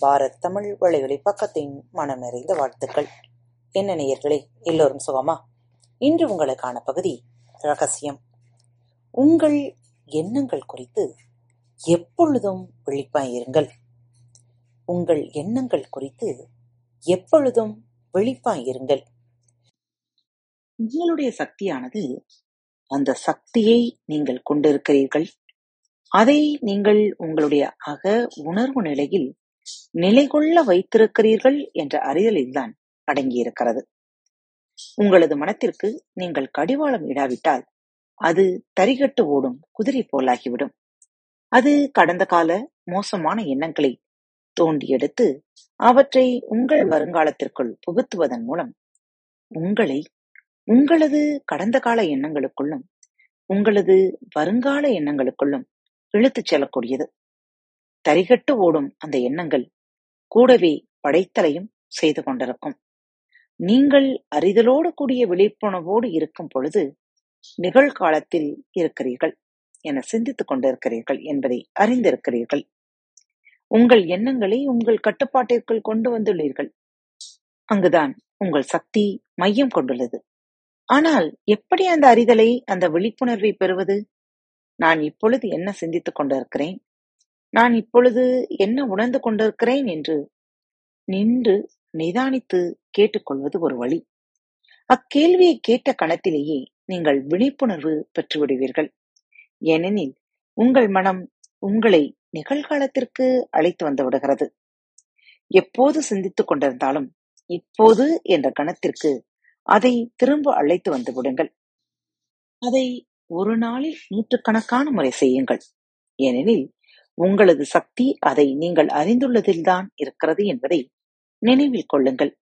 பாரத் தமிழ் வலையொலி பக்கத்தின் மனம் நிறைந்த வாழ்த்துக்கள். என்ன நேயர்களே எல்லோரும் சுகமா? இன்று உங்களுக்கான பகுதி ரகசியம். உங்கள் எண்ணங்கள் குறித்து எப்பொழுதும் விழிப்பாய் இருங்கள். உங்கள் எண்ணங்கள் குறித்து எப்பொழுதும் விழிப்பாய் இருங்கள். உங்களுடைய சக்தியானது அந்த சக்தியை நீங்கள் கொண்டிருக்கிறீர்கள். அதை நீங்கள் உங்களுடைய அக உணர்வு நிலையில் நிலைகொள்ள வைத்திருக்கிறீர்கள் என்ற அறிதலில்தான் அடங்கியிருக்கிறது. உங்களது மனத்திற்கு நீங்கள் கடிவாளம் இடாவிட்டால் அது தரிகட்டு ஓடும் குதிரை போலாகிவிடும். அது கடந்த கால மோசமான எண்ணங்களை தோண்டி எடுத்து அவற்றை உங்கள் வருங்காலத்திற்குள் புகுத்துவதன் மூலம் உங்களை உங்களது கடந்த கால எண்ணங்களுக்குள்ளும் உங்களது வருங்கால எண்ணங்களுக்குள்ளும் இழுத்துச் செல்லக்கூடியது. தரிகட்டு ஓடும் அந்த எண்ணங்கள் கூடவே படைத்தலையும் செய்து கொண்டிருக்கும். நீங்கள் அறிதலோடு கூடிய விழிப்புணர்வோடு இருக்கும் பொழுது நிகழ்காலத்தில் இருக்கிறீர்கள் என சிந்தித்துக் கொண்டிருக்கிறீர்கள் என்பதை அறிந்திருக்கிறீர்கள். உங்கள் எண்ணங்களை உங்கள் கட்டுப்பாட்டிற்குள் கொண்டு வந்துள்ளீர்கள். அங்குதான் உங்கள் சக்தி மையம் கொண்டுள்ளது. ஆனால் எப்படி அந்த அறிதலை அந்த விழிப்புணர்வை பெறுவது? நான் இப்பொழுது என்ன சிந்தித்துக் கொண்டிருக்கிறேன்? நான் இப்பொழுது என்ன உணர்ந்து கொண்டிருக்கிறேன் என்று நின்று நிதானித்து கேட்டுக்கொள்வது ஒரு வழி. அக்கேள்வியை கேட்ட கணத்திலேயே நீங்கள் விழிப்புணர்வு பெற்றுவிடுவீர்கள். ஏனெனில் உங்கள் மனம் உங்களை நிகழ்காலத்திற்கு அழைத்து வந்து விடுகிறது. எப்போது சிந்தித்துக் கொண்டிருந்தாலும் இப்போது என்ற கணத்திற்கு அதை திரும்ப அழைத்து வந்து விடுங்கள். அதை ஒரு நாளில் நூற்றுக்கணக்கான முறை செய்யுங்கள். ஏனெனில் உங்களது சக்தி அதை நீங்கள் அறிந்துள்ளதில்தான் இருக்கிறது என்பதை நினைவில் கொள்ளுங்கள்.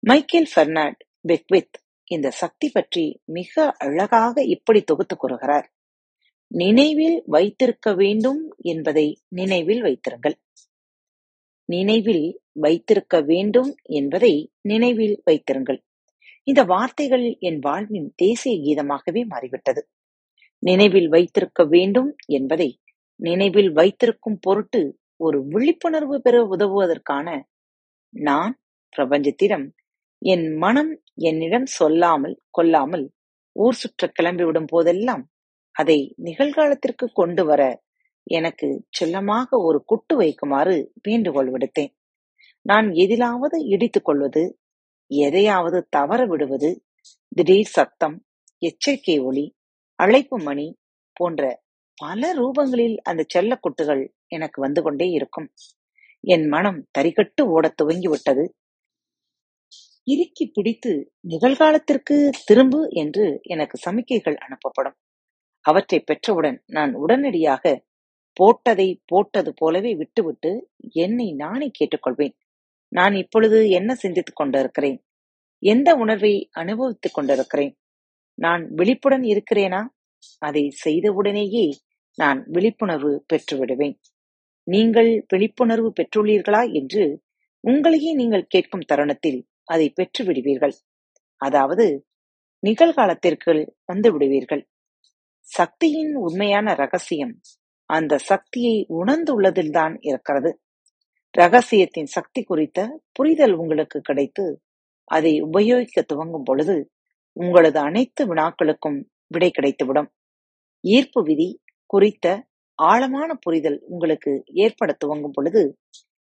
மைக்கேல் பெர்னாட் பெக்வித் இந்த சக்தி பற்றி மிக அழகாக இப்படி தொகுத்து கூறுகிறார். நினைவில் வைத்திருக்க வேண்டும் என்பதை நினைவில் வைத்திருங்கள். நினைவில் வைத்திருக்க வேண்டும் என்பதை நினைவில் வைத்திருங்கள். இந்த வார்த்தைகள் என் வாழ்வின் தேசிய கீதமாகவே மாறிவிட்டது. நினைவில் வைத்திருக்க வேண்டும் என்பதை நினைவில் வைத்திருக்கும் பொருட்டு ஒரு விழிப்புணர்வு பெற உதவுவதற்கான நான் பிரபஞ்சத்திடம் என் மனம் என்னிடம் சொல்லாமல் கொல்லாமல் ஊர் சுற்ற கிளம்பிவிடும் போதெல்லாம் அதை நிகழ்காலத்திற்கு கொண்டு வர எனக்கு செல்லமாக ஒரு குட்டு வைக்குமாறு வேண்டுகோள் விடுத்தேன். நான் எதிலாவது இடித்துக் கொள்வது எதையாவது தவற விடுவது திடீர் சத்தம் எச்சரிக்கை ஒளி அழைப்பு மணி போன்ற பல ரூபங்களில் அந்த செல்லக்குட்டுகள் எனக்கு வந்து கொண்டே இருக்கும். என் மனம் தரிகட்டு ஓடத் துவங்கிவிட்டது. இறுக்கி பிடித்து நிகழ்காலத்திற்கு திரும்பு என்று எனக்கு சமிக்கைகள் அனுப்பப்படும். அவற்றை பெற்றவுடன் நான் உடனடியாக போட்டதை போட்டது போலவே விட்டுவிட்டு என்னை நானே கேட்டுக்கொள்வேன். நான் இப்பொழுது என்ன சிந்தித்துக் கொண்டிருக்கிறேன்? எந்த உணர்வை அனுபவித்துக் கொண்டிருக்கிறேன்? நான் விழிப்புடன் இருக்கிறேனா? அதை செய்தவுடனேயே நான் விழிப்புணர்வு பெற்றுவிடுவேன். நீங்கள் விழிப்புணர்வு பெற்றுள்ளீர்களா என்று உங்களையே நீங்கள் கேட்கும் தருணத்தில் அதை பெற்று விடுவீர்கள் அதாவது நிகழ்காலத்திற்கு வந்து விடுவீர்கள் சக்தியின் உண்மையான ரகசியம் அந்த சக்தியை உணர்ந்துள்ளதில்தான் இருக்கிறது. ரகசியத்தின் சக்தி குறித்த புரிதல் உங்களுக்கு கிடைத்து அதை உபயோகிக்க துவங்கும் பொழுது உங்களது அனைத்து வினாக்களுக்கும் விடை கிடைத்துவிடும். ஈர்ப்பு விதி குறித்த ஆழமான புரிதல் உங்களுக்கு ஏற்பட துவங்கும் பொழுது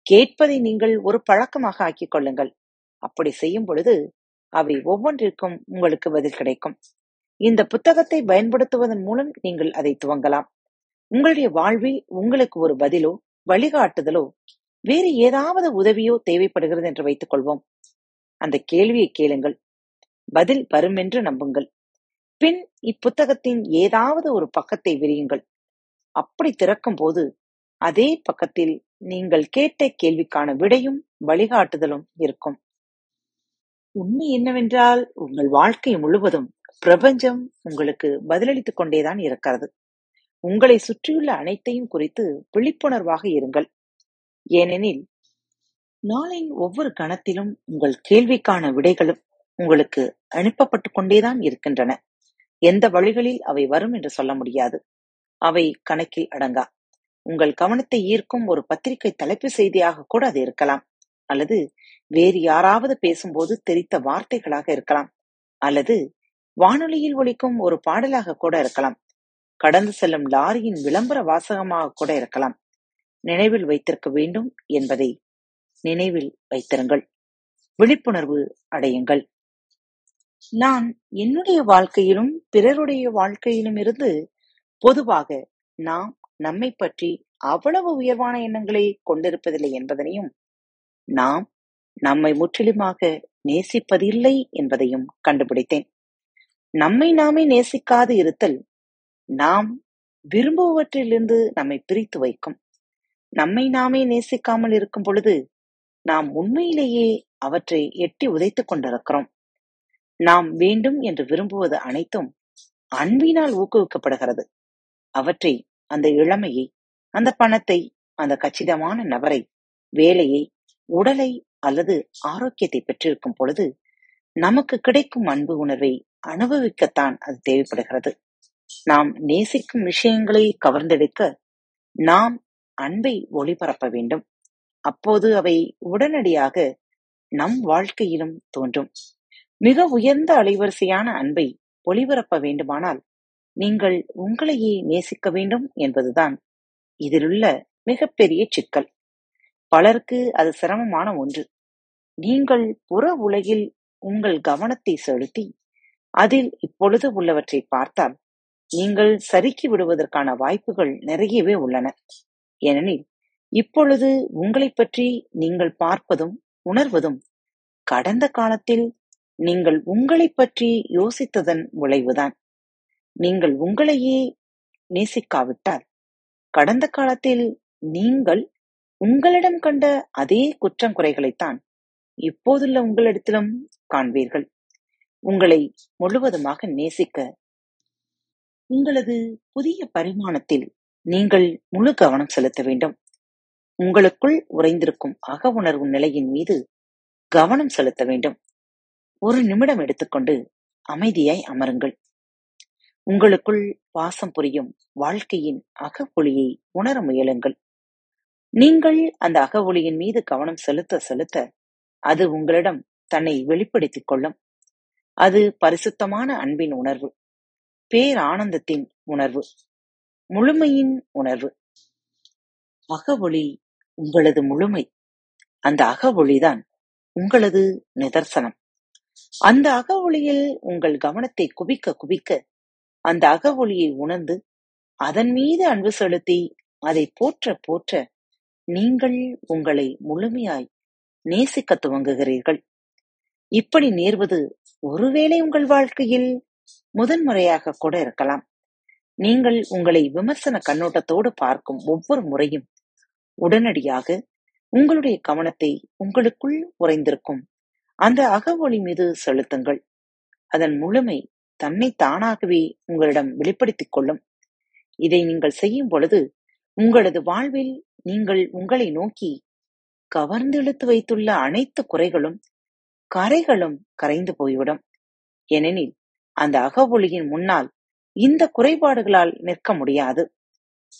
கேட்பதை நீங்கள் ஒரு பழக்கமாக ஆக்கிக் கொள்ளுங்கள். அப்படி செய்யும் பொழுது அவை ஒவ்வொன்றிற்கும் உங்களுக்கு பதில் கிடைக்கும். இந்த புத்தகத்தை பயன்படுத்துவதன் மூலம் நீங்கள் அதை துவங்கலாம். உங்களுடைய வாழ்வில் உங்களுக்கு ஒரு பதிலோ வழிகாட்டுதலோ வேறு ஏதாவது உதவியோ தேவைப்படுகிறது என்று வைத்துக் கொள்வோம். அந்த கேள்வியை கேளுங்கள். பதில் வரும் என்று நம்புங்கள். பின் இப்புத்தகத்தின் ஏதாவது ஒரு பக்கத்தை விரியுங்கள். அப்படி திறக்கும் போது அதே பக்கத்தில் நீங்கள் கேட்ட கேள்விக்கான விடையும் வழிகாட்டுதலும் இருக்கும். உண்மை என்னவென்றால் உங்கள் வாழ்க்கை முழுவதும் பிரபஞ்சம் உங்களுக்கு பதிலளித்துக் கொண்டேதான் இருக்கிறது. உங்களை சுற்றியுள்ள அனைத்தையும் குறித்து விழிப்புணர்வாக இருங்கள். ஏனெனில் நாளின் ஒவ்வொரு கணத்திலும் உங்கள் கேள்விக்கான விடைகளும் உங்களுக்கு அனுப்பப்பட்டுக் கொண்டேதான் இருக்கின்றன. எந்த வழிகளில் அவை வரும் என்று சொல்ல முடியாது. அவை கணக்கில் அடங்கா. உங்கள் கவனத்தை ஈர்க்கும் ஒரு பத்திரிகை தலைப்பு செய்தியாக கூட அது இருக்கலாம். அல்லது வேறு யாராவது பேசும்போது தெரித்த வார்த்தைகளாக இருக்கலாம். அல்லது வானொலியில் ஒலிக்கும் ஒரு பாடலாக கூட இருக்கலாம். கடந்து செல்லும் லாரியின் விளம்பர வாசகமாக கூட இருக்கலாம். நினைவில் வைத்திருக்க வேண்டும் என்பதை நினைவில் வைத்திருங்கள். விழிப்புணர்வு அடையுங்கள். நான் என்னுடைய வாழ்க்கையிலும் பிறருடைய வாழ்க்கையிலும் இருந்து பொதுவாக நாம் நம்மை பற்றி அவ்வளவு உயர்வான எண்ணங்களை கொண்டிருப்பதில்லை என்பதனையும் நாம் நம்மை முற்றிலுமாக நேசிப்பதில்லை என்பதையும் கண்டுபிடித்தேன். நம்மை நாமே நேசிக்காது இருத்தல் நாம் விரும்புவற்றிலிருந்து நம்மை பிரித்து வைக்கும். நம்மை நாமே நேசிக்காமல் இருக்கும் பொழுது நாம் உண்மையிலேயே அவற்றை எட்டி உதைத்துக் கொண்டிருக்கிறோம். நாம் வேண்டும் என்று விரும்புவது அனைத்தும் அன்பினால் ஊக்குவிக்கப்படுகிறது. அவற்றை அந்த இளமையை அந்த பணத்தை அந்த கச்சிதமான நபரை வேலையை உடலை அல்லது ஆரோக்கியத்தை பெற்றிருக்கும் பொழுது நமக்கு கிடைக்கும் அன்பு உணர்வை அனுபவிக்கத்தான் அது தேவைப்படுகிறது. நாம் நேசிக்கும் விஷயங்களை கவர்ந்தெடுக்க நாம் அன்பை ஒளிபரப்ப வேண்டும். அப்போது அவை உடனடியாக நம் வாழ்க்கையிலும் தோன்றும். மிக உயர்ந்த அலைவரிசையான அன்பை ஒளிபரப்ப வேண்டுமானால் நீங்கள் உங்களையே நேசிக்க வேண்டும் என்பதுதான் இதிலுள்ள மிகப்பெரிய சிக்கல். பலருக்கு அது சிரமமான ஒன்று. நீங்கள் புற உலகில் உங்கள் கவனத்தை செலுத்தி அதில் இப்பொழுது உள்ளவற்றை பார்த்தால் நீங்கள் சறுக்கி விடுவதற்கான வாய்ப்புகள் நிறையவே உள்ளன. ஏனெனில் இப்பொழுது உங்களைப் பற்றி நீங்கள் பார்ப்பதும் உணர்வதும் கடந்த காலத்தில் நீங்கள் உங்களைப் பற்றி யோசித்ததன் விளைவுதான். நீங்கள் உங்களையே நேசிக்காவிட்டால் கடந்த காலத்தில் நீங்கள் உங்களிடம் கண்ட அதே குற்றம் குறைகளைத்தான் இப்போதுள்ள உங்களிடத்திலும் காண்பீர்கள். உங்களை முழுவதுமாக நேசிக்க உங்களது புதிய பரிமாணத்தில் நீங்கள் முழு கவனம் செலுத்த வேண்டும். உங்களுக்குள் உறைந்திருக்கும் அக உணர்வு நிலையின் மீது கவனம் செலுத்த வேண்டும். ஒரு நிமிடம் எடுத்துக்கொண்டு அமைதியாய் அமருங்கள். உங்களுக்குள் வாசம் புரியும் வாழ்க்கையின் அக ஒளியை உணர முயலுங்கள். நீங்கள் அந்த அக ஒளியின் மீது கவனம் செலுத்த செலுத்த அது உங்களிடம் தன்னை வெளிப்படுத்திக் கொள்ளும். அது பரிசுத்தமான அன்பின் உணர்வு பேரானந்தத்தின் உணர்வு முழுமையின் உணர்வு. அக ஒளி உங்களது முழுமை அந்த அக ஒளிதான் உங்களது நிதர்சனம். அந்த அக ஒளியில் உங்கள் கவனத்தை குவிக்க குவிக்க அந்த அக ஒளியை உணர்ந்து அதன் மீது அன்பு செலுத்தி அதை போற்ற போற்ற நீங்கள் உங்களை முழுமையாய் நேசிக்க துவங்குகிறீர்கள். இப்படி நேர்வது ஒருவேளை உங்கள் வாழ்க்கையில் முதன்முறையாக கூட இருக்கலாம். நீங்கள் உங்களை விமர்சன கண்ணோட்டத்தோடு பார்க்கும் ஒவ்வொரு முறையும் உடனடியாக உங்களுடைய கவனத்தை உங்களுக்குள் உறைந்திருக்கும் அந்த அக ஒளி மீது செலுத்துங்கள். அதன் முழுமை தன்னை தானாகவே உங்களிடம் வெளிப்படுத்திக் கொள்ளும். இதை நீங்கள் செய்யும் பொழுது உங்களது வாழ்வில் நீங்கள் உங்களை நோக்கி கவர்ந்தெழுத்து வைத்துள்ள அனைத்து குறைகளும் கரைகளும் கரைந்து போய்விடும். ஏனெனில் அந்த அக ஒளியின் முன்னால் இந்த குறைபாடுகளால் நிற்க முடியாது.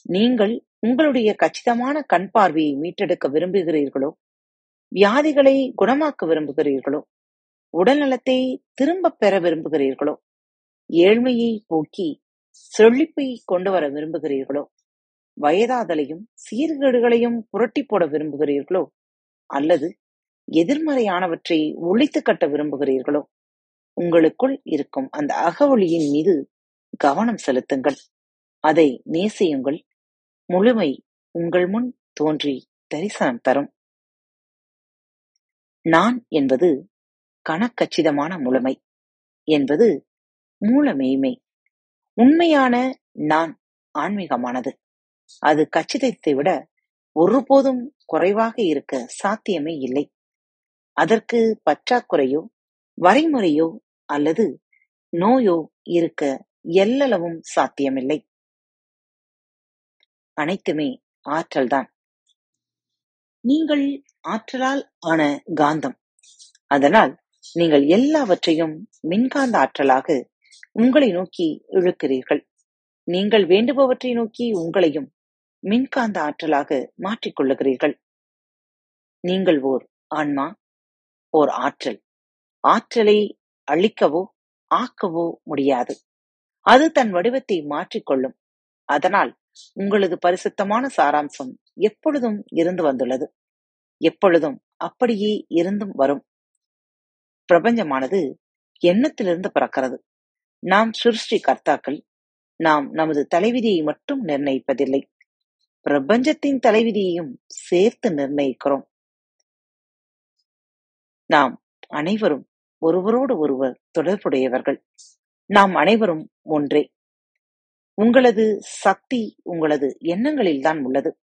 நீங்கள் உங்களுடைய கச்சிதமான கண் பார்வையை மீட்டெடுக்க விரும்புகிறீர்களோ வியாதிகளை குணமாக்க விரும்புகிறீர்களோ உடல் நலத்தை திரும்ப பெற விரும்புகிறீர்களோ ஏழ்மையை போக்கி செழிப்பை கொண்டு வர விரும்புகிறீர்களோ வயதாதலையும் சீர்கேடுகளையும் புரட்டி போட விரும்புகிறீர்களோ அல்லது எதிர்மறையானவற்றை ஒழித்து கட்ட விரும்புகிறீர்களோ உங்களுக்குள் இருக்கும் அந்த அகவொளியின் மீது கவனம் செலுத்துங்கள். அதை நேசியுங்கள். முழுமை உங்கள் முன் தோன்றி தரிசனம் தரும். நான் என்பது கணக்கச்சிதமான முழுமை என்பது மூல மெய்மை. உண்மையான நான் ஆன்மீகமானது. அது கச்சிதத்தை விட ஒருபோதும் குறைவாக இருக்க சாத்தியமே இல்லை. அதற்கு பற்றாக்குறையோ வரைமுறையோ அல்லது நோயோ இருக்க எல்லளவும் சாத்தியமில்லை. அனைத்துமே ஆற்றல்தான். நீங்கள் ஆற்றலால் ஆன காந்தம். அதனால் நீங்கள் எல்லாவற்றையும் மின்காந்த ஆற்றலாக உங்களை நோக்கி இழுக்கிறீர்கள். நீங்கள் வேண்டுபவற்றை நோக்கி உங்களையும் மின்காந்த ஆற்றலாக மாற்றிக் கொள்ளுகிறீர்கள். நீங்கள் ஓர் ஆன்மா ஓர் ஆற்றல். ஆற்றலை அழிக்கவோ ஆக்கவோ முடியாது. அது தன் வடிவத்தை மாற்றிக்கொள்ளும் அதனால் உங்களது பரிசுத்தமான சாராம்சம் எப்பொழுதும் இருந்து வந்துள்ளது. எப்பொழுதும் அப்படியே இருந்தும் வரும். பிரபஞ்சமானது எண்ணத்திலிருந்து பிறக்கிறது. நாம் சுருஷ்டி கர்த்தாக்கள் நாம் நமது தலைவிதியை மட்டும் நிர்ணயிப்பதில்லை. பிரபஞ்சத்தின் தலைவிதியையும் சேர்த்து நிர்ணயிக்கிறோம். நாம் அனைவரும் ஒருவரோடு ஒருவர் தொடர்புடையவர்கள். நாம் அனைவரும் ஒன்றே. உங்களது சக்தி உங்களது எண்ணங்களில்தான் உள்ளது.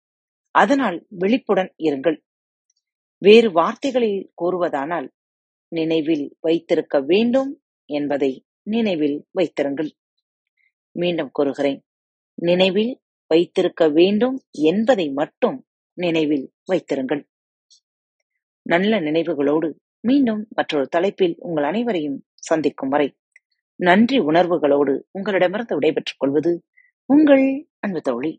அதனால் விழிப்புடன் இருங்கள். வேறு வார்த்தைகளில் கூறுவதானால் நினைவில் வைத்திருக்க வேண்டும் என்பதை நினைவில் வைத்திருங்கள். மீண்டும் கூறுகிறேன். நினைவில் வைத்திருக்க வேண்டும் என்பதை மட்டும் நினைவில் வைத்திருங்கள். நல்ல நினைவுகளோடு மீண்டும் மற்றொரு தலைப்பில் உங்கள் அனைவரையும் சந்திக்கும் வரை நன்றி உணர்வுகளோடு உங்களிடமிருந்து விடைபெற்றுக் கொள்வது உங்கள் அன்பு தோழி.